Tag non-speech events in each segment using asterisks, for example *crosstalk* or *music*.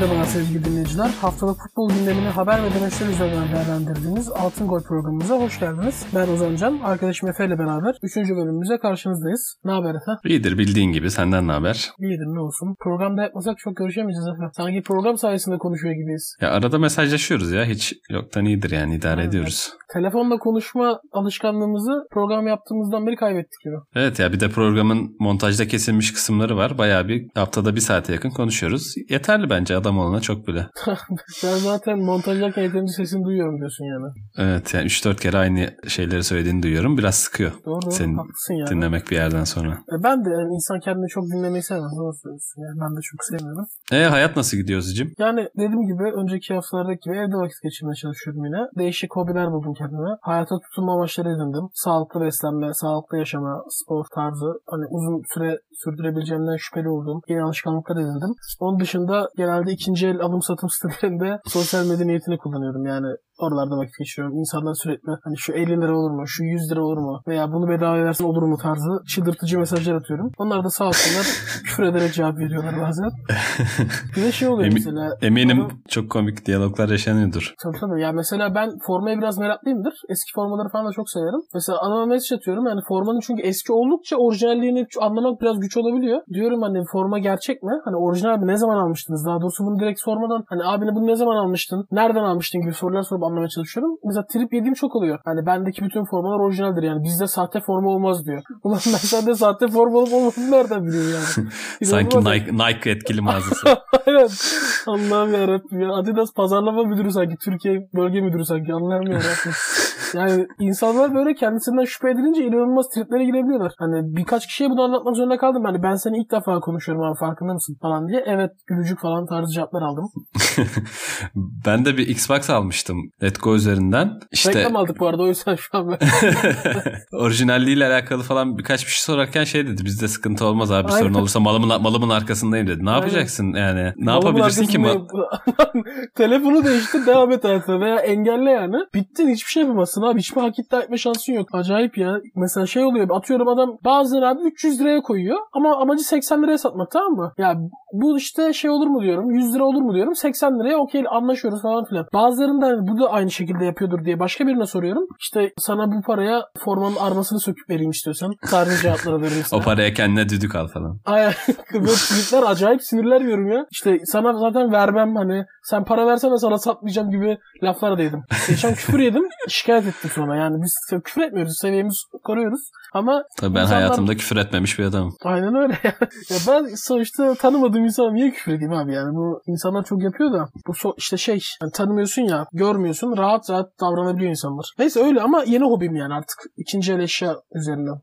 Merhaba sevgili dinleyiciler. Haftalık futbol gündemini haber ve demeçler üzerinden değerlendirdiğimiz Altın Gol programımıza hoş geldiniz. Ben Ozan Can, arkadaşım Efe ile beraber 3. bölümümüze karşınızdayız. Ne haber Efe? İyidir bildiğin gibi senden ne haber? İyidir ne olsun. Programda yapmasak çok görüşemeyeceğiz Efe. Sanki program sayesinde konuşuyor gibiyiz. Ya arada mesajlaşıyoruz ya hiç yoktan iyidir yani idare Evet. ediyoruz. Telefonla konuşma alışkanlığımızı program yaptığımızdan beri kaybettik gibi. Evet ya bir de programın montajda kesilmiş kısımları var. Bayağı bir haftada bir saate yakın konuşuyoruz. Yeterli bence adam olana çok bile. *laughs* Ben zaten montajlarken yeterince sesini duyuyorum diyorsun yani. Evet yani 3-4 kere aynı şeyleri söylediğini duyuyorum. Biraz sıkıyor Doğru doğru Senin haklısın yani. dinlemek bir yerden sonra. E Ben de yani insan kendini çok dinlemeyi sevmez. Doğru söylüyorsun. Yani ben de çok sevmiyorum. E hayat nasıl gidiyor Zicim? Yani dediğim gibi önceki haftalardaki gibi evde vakit geçirmeye çalışıyorum yine. Değişik hobiler buldum kendime. Hayata tutunma amaçları edindim. Sağlıklı beslenme, sağlıklı yaşama, spor tarzı. Hani uzun süre sürdürebileceğimden şüpheli olduğum yeni alışkanlıklar edindim. Onun dışında genelde ikinci el alım satım sitelerinde *laughs* sosyal medeniyetini kullanıyorum. Yani oralarda vakit geçiriyorum. İnsanlar sürekli hani şu 50 lira olur mu, şu 100 lira olur mu veya bunu bedava versin olur mu tarzı çıldırtıcı mesajlar atıyorum. Onlar da sağ olsunlar *laughs* küfür ederek cevap veriyorlar bazen. *laughs* Bir de şey oluyor Emi- mesela. Eminim Bana- çok komik diyaloglar yaşanıyordur. Tabii tabii. Ya mesela ben formaya biraz meraklıyımdır. Eski formaları falan da çok severim. Mesela adama mesaj atıyorum. Yani formanın çünkü eski oldukça orijinalliğini anlamak biraz güç olabiliyor. Diyorum hani forma gerçek mi? Hani orijinal mi? Ne zaman almıştınız? Daha doğrusu bunu direkt sormadan hani abine bunu ne zaman almıştın? Nereden almıştın gibi sorular sorup anlamaya çalışıyorum. Mesela trip yediğim çok oluyor. Hani bendeki bütün formalar orijinaldir yani. Bizde sahte forma olmaz diyor. *laughs* Ulan ben sende sahte forma olup olmadığını nereden biliyorum yani? *laughs* Sanki. Nike, Nike etkili mağazası. *laughs* Aynen. Allah'ım yarabbim ya. Adidas pazarlama müdürü sanki. Türkiye bölge müdürü sanki. Yarabbim. Yani insanlar böyle kendisinden şüphe edilince inanılmaz triplere girebiliyorlar. Hani birkaç kişiye bunu anlatmak zorunda kaldım. Hani ben seni ilk defa konuşuyorum abi farkında mısın falan diye. Evet gülücük falan tarzı cevaplar aldım. *laughs* ben de bir Xbox almıştım Let's Go üzerinden. İşte Reklam aldık bu arada o yüzden şu an ben. *laughs* orijinalliğiyle alakalı falan birkaç bir şey sorarken şey dedi. Bizde sıkıntı olmaz abi Aynen. sorun olursa malımın malımın arkasındayım dedi. Ne Aynen. yapacaksın yani? Ne Malımın yapabilirsin ki? Ma- arkasındayım. *laughs* Telefonu değiştir devam et hayatına veya engelle yani. Bittin hiçbir şey yapamazsın abi. Hiçbir hak iddia etme şansın yok. Acayip ya. Mesela şey oluyor atıyorum adam bazıları abi 300 liraya koyuyor ama amacı 80 liraya satmak tamam mı? Ya bu işte şey olur mu diyorum 100 lira olur mu diyorum 80 liraya okey anlaşıyoruz falan filan. Bazılarında hani bu da aynı şekilde yapıyordur diye başka birine soruyorum. İşte sana bu paraya formanın armasını söküp vereyim istiyorsan. Tarzı cevapları veririm o paraya kendine düdük al falan. Ay *laughs* böyle tweetler acayip sinirler yiyorum ya. İşte sana zaten vermem hani sen para versene sana satmayacağım gibi laflar da yedim. Geçen küfür yedim şikayet ettim sonra yani biz küfür etmiyoruz seviyemizi koruyoruz ama Tabii ben İnsanlar- hayatımda küfür etmemiş bir adamım. aynen öyle ya. *laughs* ya ben sonuçta tanımadığım insana niye küfür edeyim abi yani bu insanlar çok yapıyor da bu so- işte şey yani tanımıyorsun ya görmüyorsun rahat rahat davranabiliyor insanlar. Neyse öyle ama yeni hobim yani artık ikinci el eşya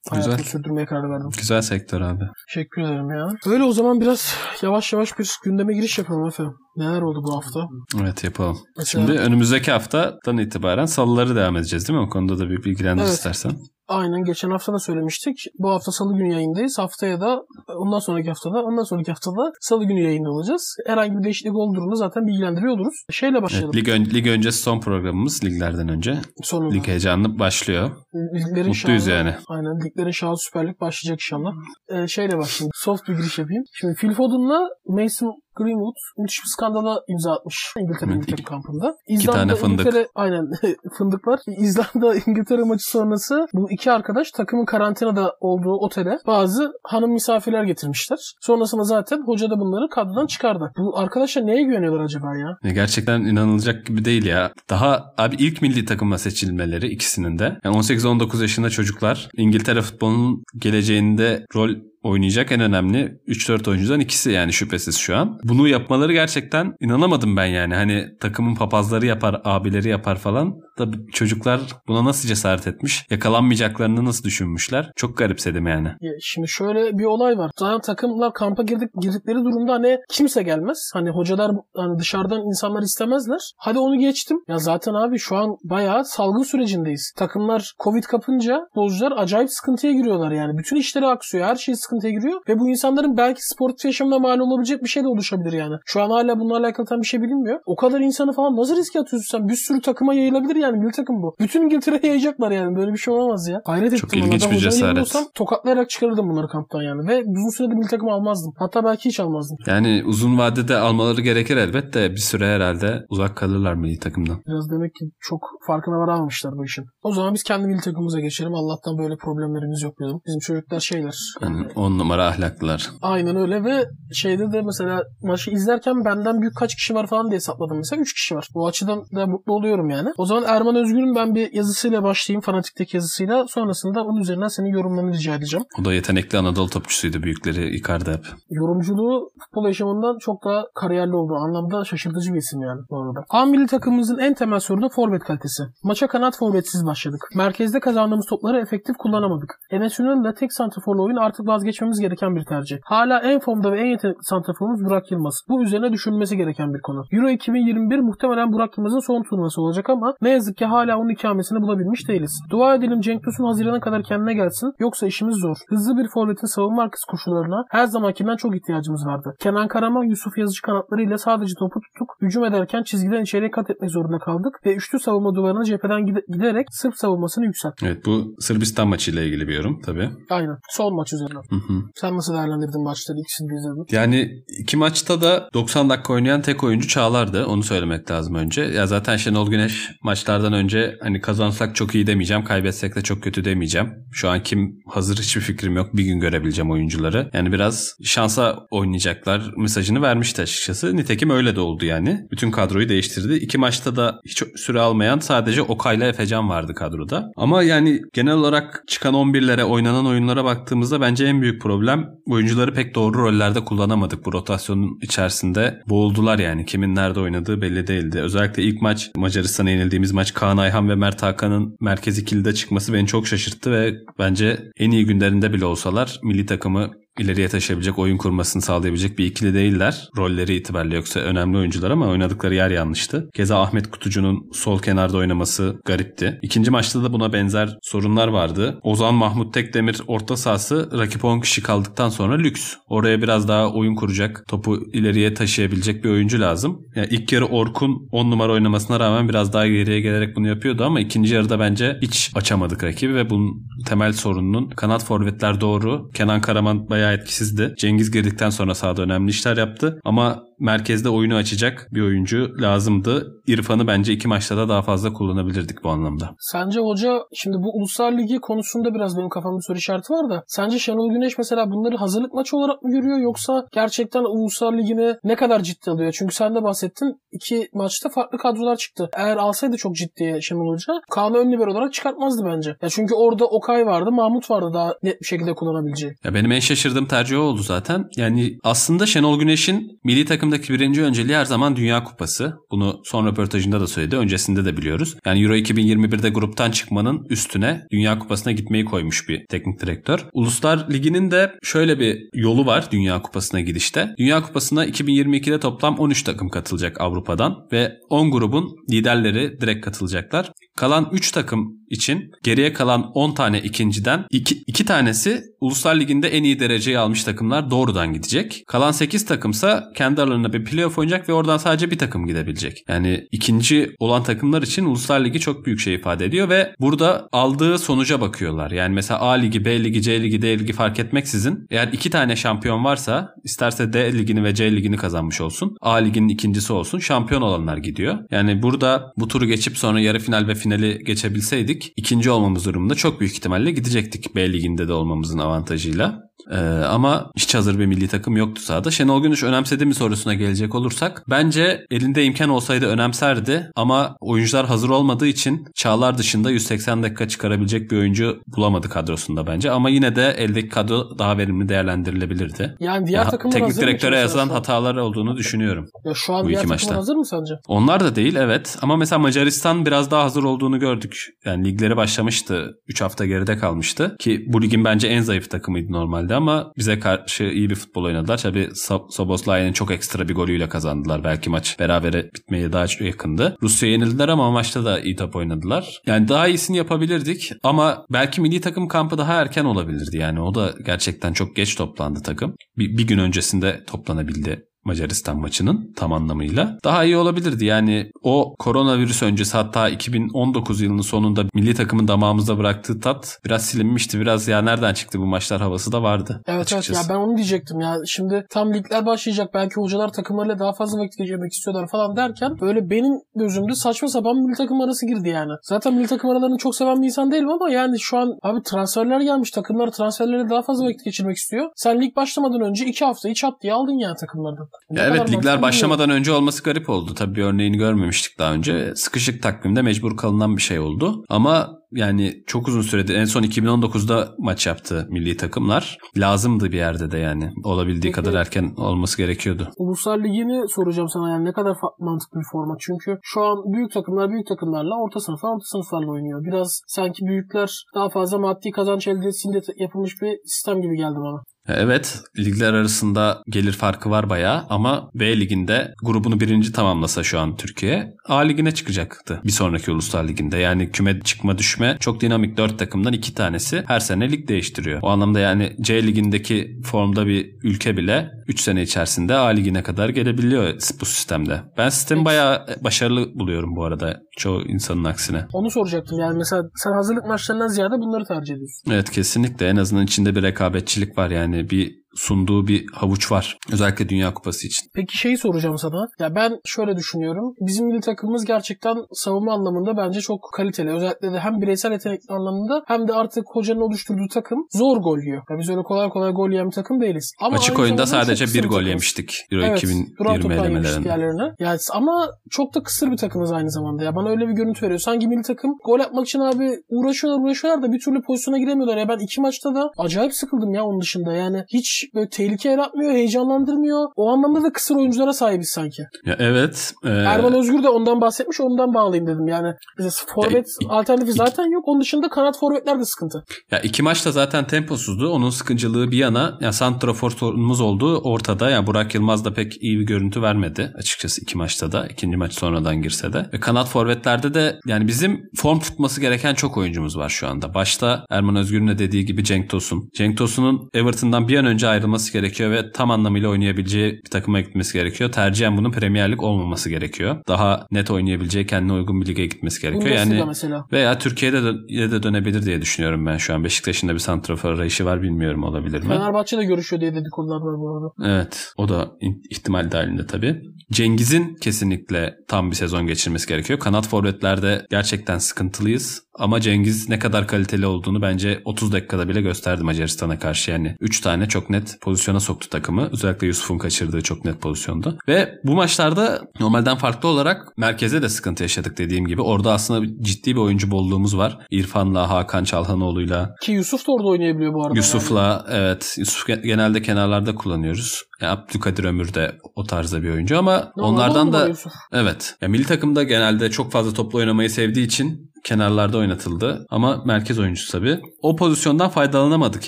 hayatımı Güzel. sürdürmeye karar verdim. Güzel sektör abi. Teşekkür ederim ya. Öyle o zaman biraz yavaş yavaş bir gündeme giriş yapalım efendim. Neler oldu bu hafta? Evet yapalım. Mesela- Şimdi önümüzdeki haftadan itibaren salıları devam edeceğiz değil mi? O konuda da bir bilgilendir Evet. istersen. Aynen geçen hafta da söylemiştik. Bu hafta salı günü yayındayız. Haftaya da ondan sonraki haftada ondan sonraki haftada salı günü yayında olacağız. Herhangi bir değişiklik olduğu durumda zaten bilgilendiriyor oluruz. Şeyle başlayalım. Evet, lig, ön- lig öncesi son programımız liglerden önce. Sonunda. Lig heyecanlı başlıyor. Liglerin Mutluyuz şahı- yani. Aynen. Liglerin şahı Süper Lig başlayacak inşallah. Ee, şeyle başlayayım. Soft bir giriş yapayım. Şimdi Phil Foden'la Mason Greenwood müthiş bir skandala imza atmış İngiltere Evet, milli takım iki- kampında. tane fındık. İngiltere, aynen *laughs* fındıklar. İzlanda İngiltere maçı sonrası bu iki arkadaş takımın karantinada olduğu otele bazı hanım misafirler getirmişler. Sonrasında zaten hoca da bunları kadrodan çıkardı. Bu arkadaşlar neye güveniyorlar acaba ya? Ya Gerçekten inanılacak gibi değil ya. Daha abi ilk milli takıma seçilmeleri ikisinin de. Yani 18-19 yaşında çocuklar İngiltere futbolunun geleceğinde rol oynayacak en önemli 3-4 oyuncudan ikisi yani şüphesiz şu an. Bunu yapmaları gerçekten inanamadım ben yani. Hani takımın papazları yapar, abileri yapar falan. Da çocuklar buna nasıl cesaret etmiş? Yakalanmayacaklarını nasıl düşünmüşler? Çok garipsedim yani. Ya şimdi şöyle bir olay var. Zaten takımlar kampa girdik, girdikleri durumda hani kimse gelmez. Hani hocalar hani dışarıdan insanlar istemezler. Hadi onu geçtim. Ya zaten abi şu an bayağı salgın sürecindeyiz. Takımlar Covid kapınca futbolcular acayip sıkıntıya giriyorlar yani. Bütün işleri aksıyor. Her şey sıkıntı sıkıntıya giriyor ve bu insanların belki sportif yaşamına mal olabilecek bir şey de oluşabilir yani. Şu an hala bunlarla alakalı tam bir şey bilinmiyor. O kadar insanı falan nasıl riske atıyorsun sen? Bir sürü takıma yayılabilir yani. Bir takım bu. Bütün İngiltere'ye yayacaklar yani. Böyle bir şey olamaz ya. Hayret Çok ettim. ilginç bir cesaret. olsam tokatlayarak çıkarırdım bunları kamptan yani. Ve uzun sürede milli takım almazdım. Hatta belki hiç almazdım. Yani uzun vadede almaları gerekir elbette. Bir süre herhalde uzak kalırlar milli takımdan. Biraz demek ki çok farkına varamamışlar bu işin. O zaman biz kendi milli takımımıza geçelim. Allah'tan böyle problemlerimiz yok bizim. Bizim çocuklar şeyler. Yani on numara ahlaklılar. Aynen öyle ve şeyde de mesela maçı izlerken benden büyük kaç kişi var falan diye hesapladım mesela 3 kişi var. Bu açıdan da mutlu oluyorum yani. O zaman Erman Özgür'ün ben bir yazısıyla başlayayım fanatikteki yazısıyla sonrasında onun üzerinden senin yorumlarını rica edeceğim. O da yetenekli Anadolu topçusuydu. Büyükleri yıkardı hep. Yorumculuğu futbol yaşamından çok daha kariyerli olduğu anlamda şaşırtıcı bir isim yani bu arada. A milli takımımızın en temel sorunu forvet kalitesi. Maça kanat forvetsiz başladık. Merkezde kazandığımız topları efektif kullanamadık. Enes Ünal'la tek santraforlu oyun artık vazgeçmemiz gereken bir tercih. Hala en formda ve en yetenekli santraforumuz Burak Yılmaz. Bu üzerine düşünülmesi gereken bir konu. Euro 2021 muhtemelen Burak Yılmaz'ın son turnuvası olacak ama ne yazık ki hala onun ikamesini bulabilmiş değiliz. Dua edelim Cenk Tosun Haziran'a kadar kendine gelsin yoksa işimiz zor. Hızlı bir forvetin savunma arkası koşularına her zamankinden çok ihtiyacımız vardı. Kenan Karaman, Yusuf Yazıcı kanatlarıyla sadece topu tuttuk. Hücum ederken çizgiden içeriye kat etmek zorunda kaldık ve üçlü savunma duvarına cepheden gide- giderek Sırp savunmasını yükselttik. Evet bu Sırbistan maçıyla ilgili bir yorum tabii. Aynen. Son maç üzerinden. Hı hı. Sen nasıl değerlendirdin maçları? İkisini de izledin. Yani iki maçta da 90 dakika oynayan tek oyuncu Çağlar'dı. Onu söylemek lazım önce. Ya zaten Şenol Güneş maçlardan önce hani kazansak çok iyi demeyeceğim, kaybetsek de çok kötü demeyeceğim. Şu an kim hazır hiçbir fikrim yok. Bir gün görebileceğim oyuncuları. Yani biraz şansa oynayacaklar mesajını vermişti açıkçası. Nitekim öyle de oldu yani. Bütün kadroyu değiştirdi. İki maçta da hiç süre almayan sadece Okay'la Efecan vardı kadroda. Ama yani genel olarak çıkan 11'lere oynanan oyunlara baktığımızda bence en büyük problem oyuncuları pek doğru rollerde kullanamadık. Bu rotasyonun içerisinde boğuldular yani. Kimin nerede oynadığı belli değildi. Özellikle ilk maç Macaristan'a yenildiğimiz maç Kaan Ayhan ve Mert Hakan'ın merkez ikilide çıkması beni çok şaşırttı ve bence en iyi günlerinde bile olsalar milli takımı ileriye taşıyabilecek, oyun kurmasını sağlayabilecek bir ikili değiller. Rolleri itibariyle yoksa önemli oyuncular ama oynadıkları yer yanlıştı. Keza Ahmet Kutucu'nun sol kenarda oynaması garipti. İkinci maçta da buna benzer sorunlar vardı. Ozan Mahmut Tekdemir orta sahası rakip 10 kişi kaldıktan sonra lüks. Oraya biraz daha oyun kuracak, topu ileriye taşıyabilecek bir oyuncu lazım. Yani ilk yarı Orkun 10 numara oynamasına rağmen biraz daha geriye gelerek bunu yapıyordu ama ikinci yarıda bence hiç açamadık rakibi ve bunun temel sorununun kanat forvetler doğru. Kenan Karaman bayağı etkisizdi. Cengiz girdikten sonra sahada önemli işler yaptı ama merkezde oyunu açacak bir oyuncu lazımdı. İrfan'ı bence iki maçta da daha fazla kullanabilirdik bu anlamda. Sence hoca şimdi bu Uluslar Ligi konusunda biraz benim kafamda soru işareti var da sence Şenol Güneş mesela bunları hazırlık maçı olarak mı görüyor yoksa gerçekten Uluslar Ligi'ni ne kadar ciddi alıyor? Çünkü sen de bahsettin iki maçta farklı kadrolar çıktı. Eğer alsaydı çok ciddiye Şenol Hoca Kaan'ı ön libero olarak çıkartmazdı bence. Ya çünkü orada Okay vardı, Mahmut vardı daha net bir şekilde kullanabileceği. Ya benim en şaşırdığım tercih oldu zaten. Yani aslında Şenol Güneş'in milli takımdaki birinci önceliği her zaman Dünya Kupası. Bunu son röportajında da söyledi. Öncesinde de biliyoruz. Yani Euro 2021'de gruptan çıkmanın üstüne Dünya Kupası'na gitmeyi koymuş bir teknik direktör. Uluslar Ligi'nin de şöyle bir yolu var Dünya Kupası'na gidişte. Dünya Kupası'na 2022'de toplam 13 takım katılacak Avrupa'dan ve 10 grubun liderleri direkt katılacaklar. Kalan 3 takım için geriye kalan 10 tane ikinciden 2, 2 tanesi Uluslar Ligi'nde en iyi dereceyi almış takımlar doğrudan gidecek. Kalan 8 takımsa kendi aralarında bir playoff oynayacak ve oradan sadece bir takım gidebilecek. Yani ikinci olan takımlar için Uluslar Ligi çok büyük şey ifade ediyor ve burada aldığı sonuca bakıyorlar. Yani mesela A Ligi, B Ligi, C Ligi, D Ligi fark etmeksizin eğer iki tane şampiyon varsa isterse D Ligi'ni ve C Ligi'ni kazanmış olsun. A Ligi'nin ikincisi olsun. Şampiyon olanlar gidiyor. Yani burada bu turu geçip sonra yarı final ve finali geçebilseydik ikinci olmamız durumunda çok büyük ihtimalle gidecektik B Ligi'nde de olmamızın avantajıyla. Ee, ama hiç hazır bir milli takım yoktu sahada. Şenol Güneş önemsedi mi sorusuna gelecek olursak bence elinde imkan olsaydı önemserdi ama oyuncular hazır olmadığı için Çağlar dışında 180 dakika çıkarabilecek bir oyuncu bulamadı kadrosunda bence ama yine de eldeki kadro daha verimli değerlendirilebilirdi. Yani diğer Ya, takımlar teknik direktöre yazılan hatalar olduğunu düşünüyorum. Ya şu an bu diğer iki maçta. hazır mı sence? Onlar da değil evet ama mesela Macaristan biraz daha hazır olduğunu gördük. Yani ligleri başlamıştı. 3 hafta geride kalmıştı ki bu ligin bence en zayıf takımıydı normalde ama bize karşı iyi bir futbol oynadılar. Tabii Soboslai'nin çok ekstra bir golüyle kazandılar. Belki maç berabere bitmeye daha çok yakındı. Rusya yenildiler ama maçta da iyi top oynadılar. Yani daha iyisini yapabilirdik ama belki milli takım kampı daha erken olabilirdi yani. O da gerçekten çok geç toplandı takım. Bir, bir gün öncesinde toplanabildi Macaristan maçının tam anlamıyla. Daha iyi olabilirdi. Yani o koronavirüs öncesi hatta 2019 yılının sonunda milli takımın damağımızda bıraktığı tat biraz silinmişti. Biraz ya nereden çıktı bu maçlar havası da vardı. Evet açıkçası. evet ya ben onu diyecektim ya. Şimdi tam ligler başlayacak. Belki hocalar takımlarıyla daha fazla vakit geçirmek istiyorlar falan derken böyle benim gözümde saçma sapan milli takım arası girdi yani. Zaten milli takım aralarını çok seven bir insan değilim ama yani şu an abi transferler gelmiş. Takımlar transferlerle daha fazla vakit geçirmek istiyor. Sen lig başlamadan önce iki hafta çat diye aldın yani takımlardan. Ya evet ligler başlamadan önce olması garip oldu. Tabii bir örneğini görmemiştik daha önce. Sıkışık takvimde mecbur kalınan bir şey oldu. Ama yani çok uzun süredir en son 2019'da maç yaptı milli takımlar. Lazımdı bir yerde de yani. Olabildiği Peki, kadar erken olması gerekiyordu. Uluslar Ligi'ni soracağım sana yani ne kadar mantıklı bir format. Çünkü şu an büyük takımlar büyük takımlarla orta sınıflar orta sınıflarla oynuyor. Biraz sanki büyükler daha fazla maddi kazanç elde etsin diye yapılmış bir sistem gibi geldi bana. Evet ligler arasında gelir farkı var bayağı ama B liginde grubunu birinci tamamlasa şu an Türkiye A ligine çıkacaktı bir sonraki Uluslar Ligi'nde. Yani küme çıkma düşme çok dinamik dört takımdan iki tanesi her sene lig değiştiriyor. O anlamda yani C ligindeki formda bir ülke bile 3 sene içerisinde A ligine kadar gelebiliyor bu sistemde. Ben sistemi Peki. bayağı başarılı buluyorum bu arada çoğu insanın aksine. Onu soracaktım yani mesela sen hazırlık maçlarından ziyade bunları tercih ediyorsun. Evet kesinlikle en azından içinde bir rekabetçilik var yani yani bir sunduğu bir havuç var. Özellikle Dünya Kupası için. Peki şeyi soracağım sana. Ya ben şöyle düşünüyorum. Bizim milli takımımız gerçekten savunma anlamında bence çok kaliteli. Özellikle de hem bireysel yetenek anlamında hem de artık hocanın oluşturduğu takım zor gol yiyor. Ya biz öyle kolay kolay gol yiyen bir takım değiliz. Ama Açık oyunda sadece bir gol yemiştik. Euro evet, 2020 elemelerinde. Yani ama çok da kısır bir takımız aynı zamanda. Ya bana öyle bir görüntü veriyor. Sanki milli takım gol yapmak için abi uğraşıyorlar uğraşıyorlar da bir türlü pozisyona giremiyorlar. Ya ben iki maçta da acayip sıkıldım ya onun dışında. Yani hiç böyle tehlike yaratmıyor, heyecanlandırmıyor. O anlamda da kısır oyunculara sahibiz sanki. Ya evet. E... Erman Özgür de ondan bahsetmiş. Ondan bağlayayım dedim. Yani bize forvet ya, alternatifi iki... zaten yok. Onun dışında kanat forvetler de sıkıntı. Ya iki maçta zaten temposuzdu. Onun sıkıncılığı bir yana ya santrafor sorunumuz oldu ortada. Yani Burak Yılmaz da pek iyi bir görüntü vermedi açıkçası iki maçta da. ikinci maç sonradan girse de. Ve kanat forvetlerde de yani bizim form tutması gereken çok oyuncumuz var şu anda. Başta Erman Özgür'ün de dediği gibi Cenk Tosun. Cenk Tosun'un Everton'dan bir an önce ayrılması gerekiyor ve tam anlamıyla oynayabileceği bir takıma gitmesi gerekiyor. Tercihen bunun Premier Lig olmaması gerekiyor. Daha net oynayabileceği kendine uygun bir lige gitmesi gerekiyor. Yani mesela. veya Türkiye'de de, de dönebilir diye düşünüyorum ben şu an. Beşiktaş'ın da bir santrafor arayışı var bilmiyorum olabilir mi? Fenerbahçe de görüşüyor diye dedikodular var bu arada. Evet. O da ihtimal dahilinde tabii. Cengiz'in kesinlikle tam bir sezon geçirmesi gerekiyor. Kanat forvetlerde gerçekten sıkıntılıyız. Ama Cengiz ne kadar kaliteli olduğunu bence 30 dakikada bile gösterdi Macaristan'a karşı. Yani 3 tane çok net pozisyona soktu takımı. Özellikle Yusuf'un kaçırdığı çok net pozisyonda. Ve bu maçlarda normalden farklı olarak merkeze de sıkıntı yaşadık dediğim gibi. Orada aslında ciddi bir oyuncu bolluğumuz var. İrfan'la, Hakan Çalhanoğlu'yla. Ki Yusuf da orada oynayabiliyor bu arada. Yusuf'la yani. evet. Yusuf genelde kenarlarda kullanıyoruz. Abdülkadir Ömür de o tarzda bir oyuncu ama ne onlardan da evet. Ya milli takımda genelde çok fazla toplu oynamayı sevdiği için kenarlarda oynatıldı ama merkez oyuncusu tabii. O pozisyondan faydalanamadık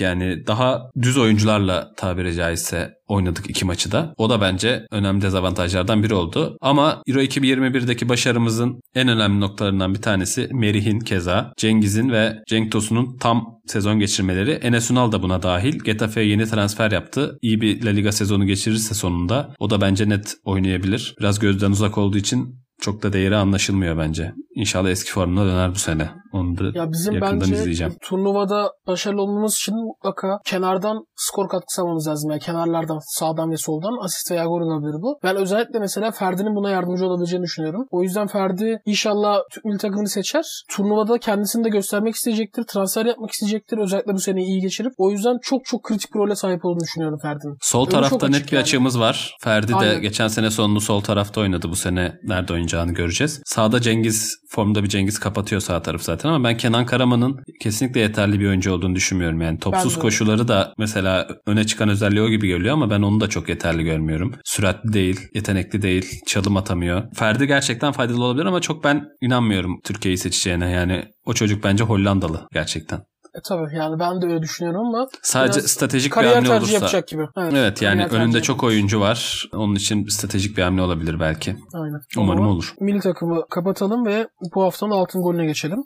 yani. Daha düz oyuncularla tabiri caizse oynadık iki maçı da. O da bence önemli dezavantajlardan biri oldu. Ama Euro 2021'deki başarımızın en önemli noktalarından bir tanesi Merih'in keza, Cengiz'in ve Cenk Tosun'un tam sezon geçirmeleri. Enes Ünal da buna dahil. Getafe'ye yeni transfer yaptı. İyi bir La Liga sezonu geçirirse sonunda o da bence net oynayabilir. Biraz gözden uzak olduğu için çok da değeri anlaşılmıyor bence. İnşallah eski formuna döner bu sene. Onu da ya bizim yakından bence izleyeceğim. turnuvada başarılı olmamız için mutlaka kenardan skor katkısı almamız lazım. Yani kenarlardan sağdan ve soldan asist veya gol olabilir bu. Ben özellikle mesela Ferdi'nin buna yardımcı olabileceğini düşünüyorum. O yüzden Ferdi inşallah Türk milli takımını seçer. Turnuvada kendisini de göstermek isteyecektir. Transfer yapmak isteyecektir. Özellikle bu seneyi iyi geçirip. O yüzden çok çok kritik bir role sahip olduğunu düşünüyorum Ferdi'nin. Sol Öyle tarafta net bir yani. açığımız var. Ferdi Aynen. de geçen sene sonunu sol tarafta oynadı. Bu sene nerede oynayacağını göreceğiz. Sağda Cengiz formda bir Cengiz kapatıyor sağ tarafı zaten ama ben Kenan Karaman'ın kesinlikle yeterli bir oyuncu olduğunu düşünmüyorum. Yani topsuz koşuları da mesela öne çıkan özelliği o gibi geliyor ama ben onu da çok yeterli görmüyorum. Süratli değil, yetenekli değil, çalım atamıyor. Ferdi gerçekten faydalı olabilir ama çok ben inanmıyorum Türkiye'yi seçeceğine. Yani o çocuk bence Hollandalı gerçekten. E, tabii yani ben de öyle düşünüyorum ama Sadece stratejik bir hamle olursa. yapacak gibi. Evet, Evet yani önünde tercih çok oyuncu var. Onun için stratejik bir hamle olabilir belki. Aynen. Umarım Ama olur. Milli takımı kapatalım ve bu haftanın altın golüne geçelim.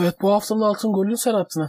Evet bu haftanın altın golünü sen attın.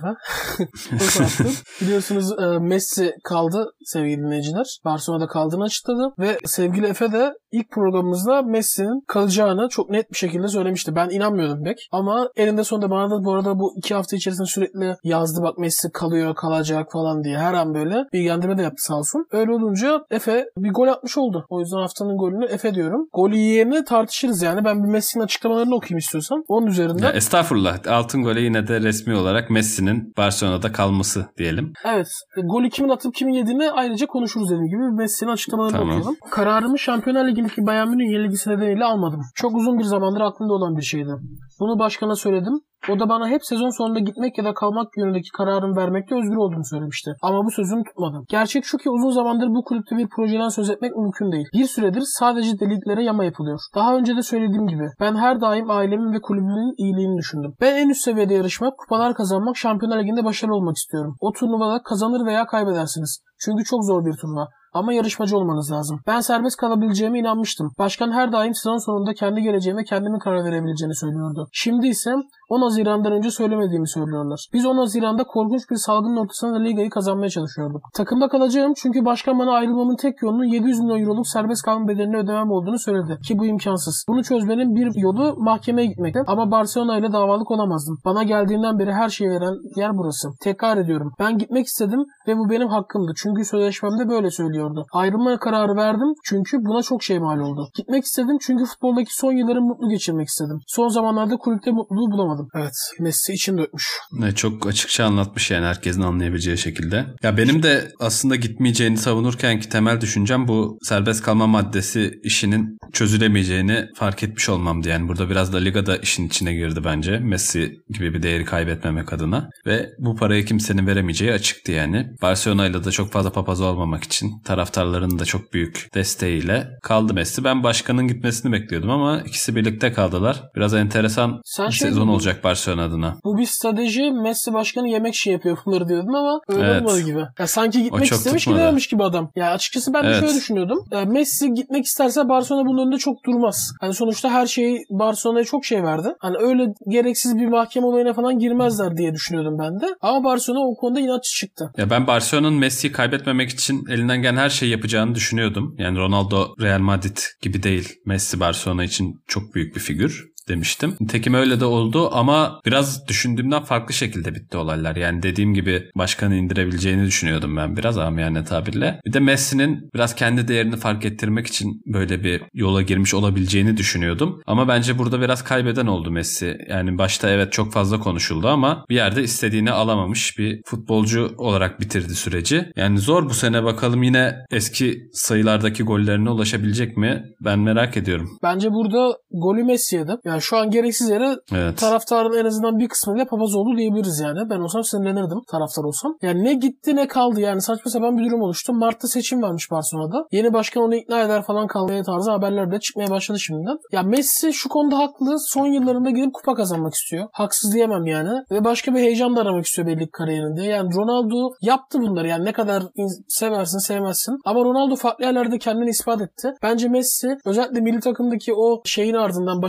Nasıl *laughs* attın? Biliyorsunuz e, Messi kaldı sevgili dinleyiciler. Barcelona'da kaldığını açıkladı ve sevgili Efe de ilk programımızda Messi'nin kalacağını çok net bir şekilde söylemişti. Ben inanmıyordum pek. Ama elinde sonunda bana da bu arada bu iki hafta içerisinde sürekli yazdı bak Messi kalıyor kalacak falan diye. Her an böyle bilgilendirme de yaptı sağ olsun. Öyle olunca Efe bir gol atmış oldu. O yüzden haftanın golünü Efe diyorum. Golü yiyeni tartışırız yani. Ben bir Messi'nin açıklamalarını okuyayım istiyorsan. Onun üzerinden. Ya estağfurullah. Altın gole yine de resmi olarak Messi'nin Barcelona'da kalması diyelim. Evet. e, Golü kimin atıp kimin yediğini ayrıca konuşuruz dediğim gibi. Messi'nin açıklamalarını Tamam. okuyalım. Kararımı Şampiyonlar Ligi'ndeki Bayern Münih yenilgisi nedeniyle almadım. Çok uzun bir zamandır aklımda olan bir şeydi. Bunu başkana söyledim. O da bana hep sezon sonunda gitmek ya da kalmak yönündeki kararımı vermekte özgür olduğumu söylemişti. Ama bu sözümü tutmadım. Gerçek şu ki uzun zamandır bu kulüpte bir projeden söz etmek mümkün değil. Bir süredir sadece deliklere yama yapılıyor. Daha önce de söylediğim gibi ben her daim ailemin ve kulübümün iyiliğini düşündüm. Ben en üst seviyede yarışmak, kupalar kazanmak, Şampiyonlar Ligi'nde başarılı olmak istiyorum. O turnuvada kazanır veya kaybedersiniz. Çünkü çok zor bir turnuva. Ama yarışmacı olmanız lazım. Ben serbest kalabileceğime inanmıştım. Başkan her daim sezon sonunda kendi geleceğime kendimin karar verebileceğini söylüyordu. Şimdi ise 10 Haziran'dan önce söylemediğimi söylüyorlar. Biz 10 Haziran'da korkunç bir salgının ortasında ligayı kazanmaya çalışıyorduk. Takımda kalacağım çünkü başkan bana ayrılmamın tek yolunun 700 milyon euroluk serbest kalma bedelini ödemem olduğunu söyledi. Ki bu imkansız. Bunu çözmenin bir yolu mahkemeye gitmekti. Ama Barcelona ile davalık olamazdım. Bana geldiğinden beri her şeyi veren yer burası. Tekrar ediyorum. Ben gitmek istedim ve bu benim hakkımdı. Çünkü sözleşmemde böyle söylüyordu. Ayrılma kararı verdim çünkü buna çok şey mal oldu. Gitmek istedim çünkü futboldaki son yıllarımı mutlu geçirmek istedim. Son zamanlarda kulüpte mutluluğu bulamadım. Evet. Messi için dökmüş. Ne çok açıkça anlatmış yani herkesin anlayabileceği şekilde. Ya benim de aslında gitmeyeceğini savunurken ki temel düşüncem bu serbest kalma maddesi işinin çözülemeyeceğini fark etmiş olmamdı. Yani burada biraz da Liga'da işin içine girdi bence. Messi gibi bir değeri kaybetmemek adına. Ve bu parayı kimsenin veremeyeceği açıktı yani. Barcelona'yla da çok fazla papaz olmamak için taraftarların da çok büyük desteğiyle kaldı Messi. Ben başkanın gitmesini bekliyordum ama ikisi birlikte kaldılar. Biraz enteresan Sen bir şey sezon mi- olacak Barcelona adına. Bu bir strateji Messi başkanı yemek şey yapıyor bunları diyordum ama öyle Evet. olmadı gibi. Ya sanki gitmek istemiş tutmadı. gidememiş gibi adam. Ya açıkçası ben de Evet. şöyle düşünüyordum. Ya Messi gitmek isterse Barcelona bunun önünde çok durmaz. Hani sonuçta her şeyi Barcelona'ya çok şey verdi. Hani öyle gereksiz bir mahkeme olayına falan girmezler diye düşünüyordum ben de. Ama Barcelona o konuda inatçı çıktı. Ya ben Barcelona'nın Messi'yi kaybetmemek için elinden gelen her şeyi yapacağını düşünüyordum. Yani Ronaldo Real Madrid gibi değil. Messi Barcelona için çok büyük bir figür demiştim. Nitekim öyle de oldu ama biraz düşündüğümden farklı şekilde bitti olaylar. Yani dediğim gibi başkanı indirebileceğini düşünüyordum ben biraz amiyane tabirle. Bir de Messi'nin biraz kendi değerini fark ettirmek için böyle bir yola girmiş olabileceğini düşünüyordum. Ama bence burada biraz kaybeden oldu Messi. Yani başta evet çok fazla konuşuldu ama bir yerde istediğini alamamış bir futbolcu olarak bitirdi süreci. Yani zor bu sene bakalım yine eski sayılardaki gollerine ulaşabilecek mi? Ben merak ediyorum. Bence burada golü Messi'ye de. Yani şu an gereksiz yere Evet. taraftarın en azından bir kısmıyla papaz oldu diyebiliriz yani. Ben olsam sinirlenirdim taraftar olsam. Yani ne gitti ne kaldı yani saçma sapan bir durum oluştu. Mart'ta seçim varmış Barcelona'da. Yeni başkan onu ikna eder falan kalmaya tarzı haberler de çıkmaya başladı şimdiden. Ya Messi şu konuda haklı. Son yıllarında gidip kupa kazanmak istiyor. Haksız diyemem yani. Ve başka bir heyecan da aramak istiyor belli kariyerinde. Yani Ronaldo yaptı bunları yani ne kadar in- seversin sevmezsin. Ama Ronaldo farklı yerlerde kendini ispat etti. Bence Messi özellikle milli takımdaki o şeyin ardından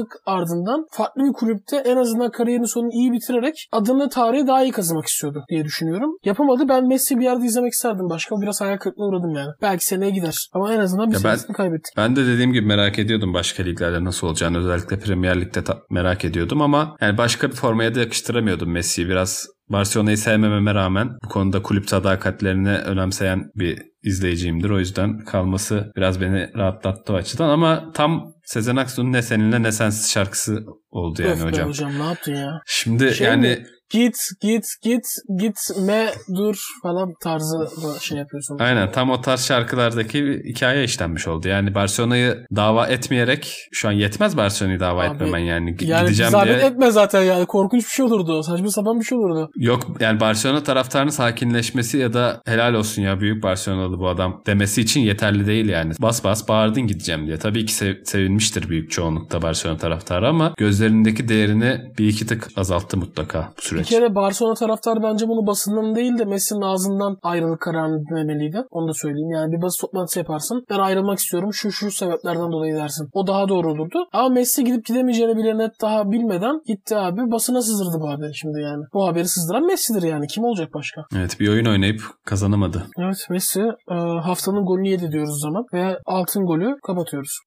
başarısızlık ardından farklı bir kulüpte en azından kariyerin sonunu iyi bitirerek adını tarihe daha iyi kazanmak istiyordu diye düşünüyorum. Yapamadı. Ben Messi bir yerde izlemek isterdim. Başka biraz hayal kırıklığına uğradım yani. Belki seneye gider. Ama en azından bir Ya ben- senesini kaybettik. Ben de dediğim gibi merak ediyordum başka liglerde nasıl olacağını. Özellikle Premier Lig'de ta- merak ediyordum ama yani başka bir formaya da yakıştıramıyordum Messi'yi. Biraz Barcelona'yı sevmememe rağmen bu konuda kulüp sadakatlerini önemseyen bir izleyiciyimdir. O yüzden kalması biraz beni rahatlattı o açıdan ama tam Sezen Aksu'nun Ne Seninle Ne Sensiz şarkısı oldu yani be hocam. hocam ne yaptın ya? Şimdi Şey yani mi? Git git git gitme dur falan tarzı şey yapıyorsun. Aynen tam o tarz şarkılardaki hikaye işlenmiş oldu. Yani Barcelona'yı dava etmeyerek şu an yetmez Barcelona'yı dava Abi, etmemen yani. Yani Gideceğim diye. etme zaten yani. Korkunç bir şey olurdu. Saçma sapan bir şey olurdu. Yok yani Barcelona taraftarının sakinleşmesi ya da helal olsun ya büyük Barcelonalı bu adam demesi için yeterli değil yani. Bas bas bağırdın gideceğim diye. Tabii ki sev- sevinmiştir büyük çoğunlukta Barcelona taraftarı ama gözlerindeki değerini bir iki tık azalttı mutlaka bu Bir süreç. kere Barcelona taraftarı bence bunu basından değil de Messi'nin ağzından ayrılık kararını dinlemeliydi. Onu da söyleyeyim. Yani bir basın toplantısı yaparsın. Ben ayrılmak istiyorum. Şu şu sebeplerden dolayı dersin. O daha doğru olurdu. Ama Messi gidip gidemeyeceğini bile net daha bilmeden gitti abi. Basına sızdırdı bu haberi şimdi yani. Bu haberi sızdıran Messi'dir yani. Kim olacak başka? Evet bir oyun oynayıp kazanamadı. Evet Messi e, haftanın golünü yedi diyoruz zaman. Ve altın golü kapatıyoruz.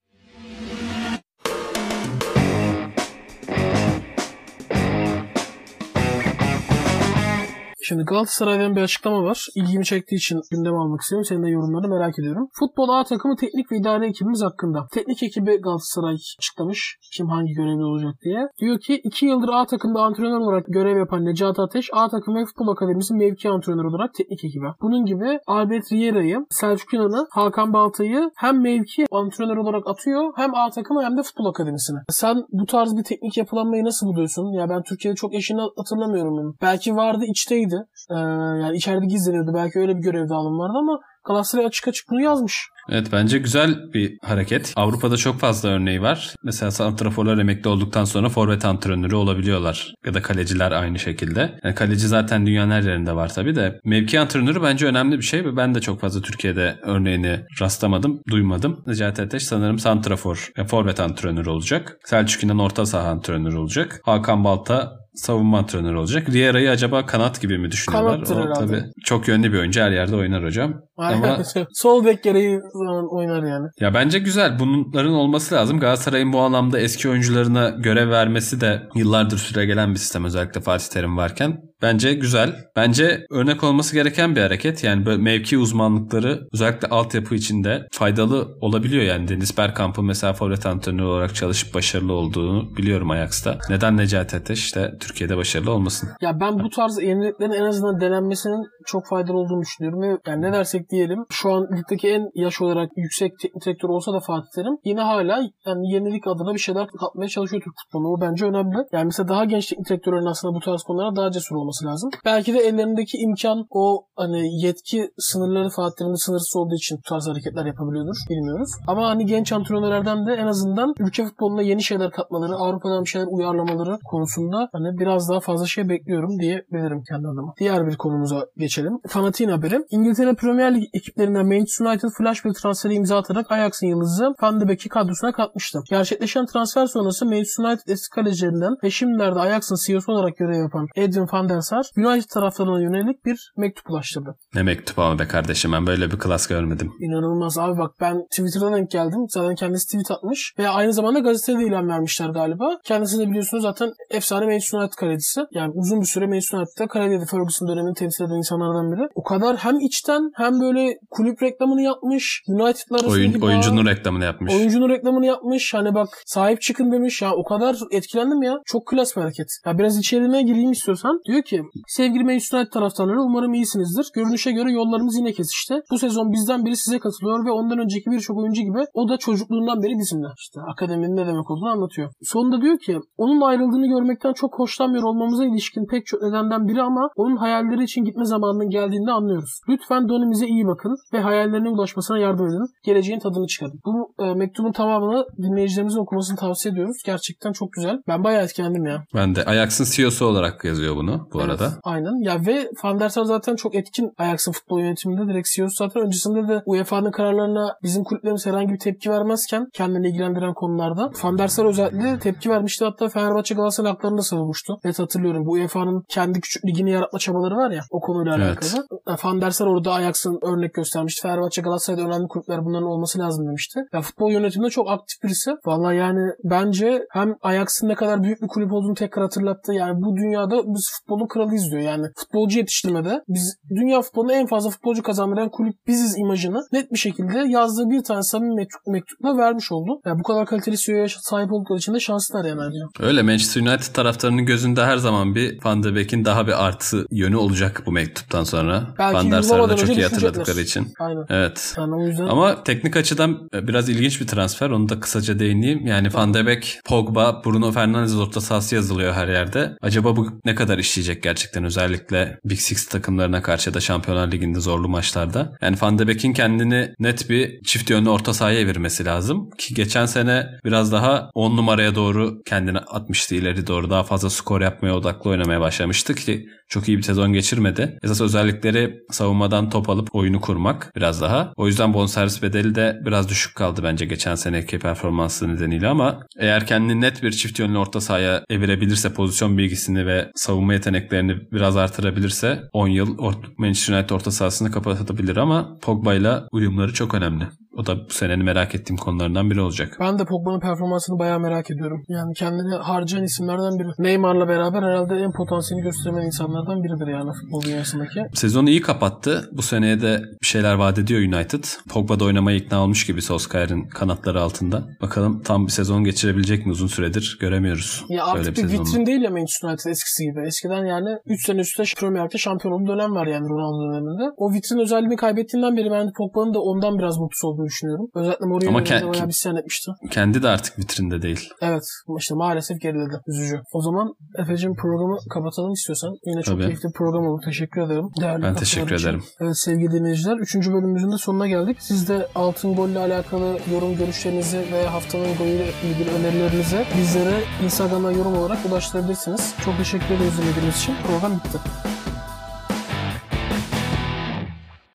Şimdi Galatasaray'dan bir açıklama var. İlgimi çektiği için gündeme almak istiyorum. Senin de yorumlarını merak ediyorum. Futbol A takımı teknik ve idare ekibimiz hakkında. Teknik ekibi Galatasaray açıklamış. Kim hangi görevli olacak diye. Diyor ki 2 yıldır A takımda antrenör olarak görev yapan Necati Ateş A takım ve futbol akademisi mevki antrenörü olarak teknik ekibe. Bunun gibi Albert Riera'yı, Selçuk Yunan'ı, Hakan Balta'yı hem mevki antrenör olarak atıyor hem A takımı hem de futbol akademisine. Sen bu tarz bir teknik yapılanmayı nasıl buluyorsun? Ya ben Türkiye'de çok eşini hatırlamıyorum. Belki vardı içteydi. Ee, yani içeride gizleniyordu. Belki öyle bir görev dağılımı vardı ama Galatasaray açık açık bunu yazmış. Evet bence güzel bir hareket. Avrupa'da çok fazla örneği var. Mesela santraforlar emekli olduktan sonra forvet antrenörü olabiliyorlar. Ya da kaleciler aynı şekilde. Yani kaleci zaten dünyanın her yerinde var tabii de. Mevki antrenörü bence önemli bir şey ve ben de çok fazla Türkiye'de örneğini rastlamadım, duymadım. Necati Ateş sanırım santrafor, yani forvet antrenörü olacak. Selçuk İnan orta saha antrenörü olacak. Hakan Balta savunma antrenörü olacak. Riera'yı acaba kanat gibi mi düşünüyorlar? Kanattır O herhalde. tabii çok yönlü bir oyuncu her yerde oynar hocam. Ama *laughs* Sol bek gereği zaman oynar yani. ya bence güzel. Bunların olması lazım. Galatasaray'ın bu anlamda eski oyuncularına görev vermesi de yıllardır süre gelen bir sistem özellikle Fatih Terim varken. Bence güzel. Bence örnek olması gereken bir hareket. Yani böyle mevki uzmanlıkları özellikle altyapı içinde faydalı olabiliyor. Yani Deniz Bergkamp'ın mesela forvet antrenörü olarak çalışıp başarılı olduğunu biliyorum Ajax'ta. Neden Necati Ateş işte Türkiye'de başarılı olmasın? Ya ben bu tarz yeniliklerin en azından denenmesinin çok faydalı olduğunu düşünüyorum. Ve yani ne dersek diyelim şu an ligdeki en yaş olarak yüksek teknik direktör olsa da Fatih Terim yine hala yani yenilik adına bir şeyler katmaya çalışıyor Türk futboluna. O bence önemli. Yani mesela daha genç teknik direktörlerin aslında bu tarz konulara daha cesur olması lazım. Belki de ellerindeki imkan o hani yetki sınırları Fatih Terim'de sınırsız olduğu için bu tarz hareketler yapabiliyordur. Bilmiyoruz. Ama hani genç antrenörlerden de en azından ülke futboluna yeni şeyler katmaları, Avrupa'dan bir şeyler uyarlamaları konusunda hani biraz daha fazla şey bekliyorum diyebilirim kendi adıma. Diğer bir konumuza geçelim. Fanatik'in haberi. İngiltere Premier Lig ekiplerinden Manchester United flash bir transferi imza atarak Ajax'ın yıldızı Van de Beek'i kadrosuna katmıştı. Gerçekleşen transfer sonrası Manchester United eski kalecilerinden ve şimdilerde Ajax'ın CEO'su olarak görev yapan Edwin van der Sar, United taraftarına yönelik bir mektup ulaştırdı. Ne mektup ama be kardeşim ben böyle bir klas görmedim. İnanılmaz abi bak ben Twitter'dan denk geldim. Zaten kendisi tweet atmış. Ve aynı zamanda gazetede de ilan vermişler galiba. Kendisi de biliyorsunuz zaten efsane Manchester United kalecisi. Yani uzun bir süre Manchester United'da kaledeydi. Ferguson dönemini temsil eden insanlardan biri. O kadar hem içten hem böyle kulüp reklamını yapmış. United'la arasındaki Oyun, oyuncunun reklamını yapmış. Oyuncunun reklamını yapmış. Hani bak sahip çıkın demiş. Ya o kadar etkilendim ya. Çok klas bir hareket. Ya biraz içeriğine gireyim istiyorsan. Diyor ki sevgili Manchester United taraftarları umarım iyisinizdir. Görünüşe göre yollarımız yine kesişti. Bu sezon bizden biri size katılıyor ve ondan önceki birçok oyuncu gibi o da çocukluğundan beri bizimle. İşte akademinin ne demek olduğunu anlatıyor. Sonunda diyor ki onun ayrıldığını görmekten çok hoşlanmıyor olmamıza ilişkin pek çok nedenden biri ama onun hayalleri için gitme zamanının geldiğini anlıyoruz. Lütfen Donimize iyi bakın ve hayallerine ulaşmasına yardım edin. Geleceğin tadını çıkarın. Bu e, mektubun tamamını dinleyicilerimizin okumasını tavsiye ediyoruz. Gerçekten çok güzel. Ben bayağı etkilendim ya. Ben de Ajax'ın CEO'su olarak yazıyor bunu bu Evet, arada. Aynen. Ya ve Van der Sar zaten çok etkin Ajax'ın futbol yönetiminde direkt CEO'su zaten öncesinde de UEFA'nın kararlarına bizim kulüplerimiz herhangi bir tepki vermezken kendini ilgilendiren konularda Van der Sar özellikle tepki vermişti. Hatta Fenerbahçe Galatasaray haklarını savunmuştu. Evet hatırlıyorum. Bu UEFA'nın kendi küçük ligini yaratma çabaları var ya o konuyla Evet. alakalı. Van der Sar orada Ajax'ın örnek göstermişti. Fenerbahçe Galatasaray'da önemli kulüpler bunların olması lazım demişti. Ya futbol yönetiminde çok aktif birisi. Vallahi yani bence hem Ajax'ın ne kadar büyük bir kulüp olduğunu tekrar hatırlattı. Yani bu dünyada biz futbolun kralıyız diyor. Yani futbolcu yetiştirmede biz dünya futbolunda en fazla futbolcu kazandıran kulüp biziz imajını net bir şekilde yazdığı bir tane samimi mektup, mektupla vermiş oldu. Yani bu kadar kaliteli CEO'ya sahip oldukları için de şanslılar yani ayrıca. Öyle Manchester United taraftarının gözünde her zaman bir Van de Beek'in daha bir artı yönü olacak bu mektuptan sonra. Belki Van der Sar'ı da yılmadan çok iyi hatırladıkları için. Aynen. Evet. Yani o yüzden Ama teknik açıdan biraz ilginç bir transfer. Onu da kısaca değineyim. Yani Van de Beek, Pogba, Bruno Fernandes orta sahası yazılıyor her yerde. Acaba bu ne kadar işleyecek gerçekten özellikle Big Six takımlarına karşı da Şampiyonlar Ligi'nde zorlu maçlarda. Yani Van de Beek'in kendini net bir çift yönlü orta sahaya evirmesi lazım. Ki geçen sene biraz daha 10 numaraya doğru kendini atmıştı ileri doğru. Daha fazla skor yapmaya odaklı oynamaya başlamıştı ki çok iyi bir sezon geçirmedi. Esas özellikleri savunmadan top alıp oyunu kurmak biraz daha. O yüzden bonservis bedeli de biraz düşük kaldı bence geçen seneki performansı nedeniyle ama eğer kendini net bir çift yönlü orta sahaya evirebilirse pozisyon bilgisini ve savunma yeteneklerini biraz artırabilirse 10 yıl Manchester United orta sahasını kapatabilir ama Pogba ile uyumları çok önemli. O da bu senenin merak ettiğim konularından biri olacak. Ben de Pogba'nın performansını bayağı merak ediyorum. Yani kendini harcayan isimlerden biri. Neymar'la beraber herhalde en potansiyelini göstermeyen insanlardan biridir yani futbol dünyasındaki. Sezonu iyi kapattı. Bu seneye de bir şeyler vaat ediyor United. Pogba da oynamaya ikna olmuş gibi Solskjaer'in kanatları altında. Bakalım tam bir sezon geçirebilecek mi uzun süredir göremiyoruz. Ya artık bir sezonunu. vitrin değil ya Manchester United eskisi gibi. Eskiden yani 3 sene üstte Premier Lig'de şampiyon olduğu dönem var yani Ronaldo döneminde. O vitrin özelliğini kaybettiğinden beri ben Pogba'nın da ondan biraz mutsuz olduğunu düşünüyorum. Özellikle Mourinho Ama ke- bayağı bir isyan etmişti. Kendi de artık vitrinde değil. Evet işte maalesef geriledi. Üzücü. O zaman Efe'cim programı kapatalım istiyorsan. Yine çok Tabii. keyifli bir program oldu. Teşekkür ederim. Değerli Ben teşekkür için. ederim. Evet sevgili dinleyiciler 3. bölümümüzün de sonuna geldik. Siz de Altın Gol ile alakalı yorum görüşlerinizi ve haftanın golüyle ilgili önerilerinizi bizlere Instagram'dan yorum olarak ulaştırabilirsiniz. Çok teşekkür ederiz dinlediğiniz için. Program bitti.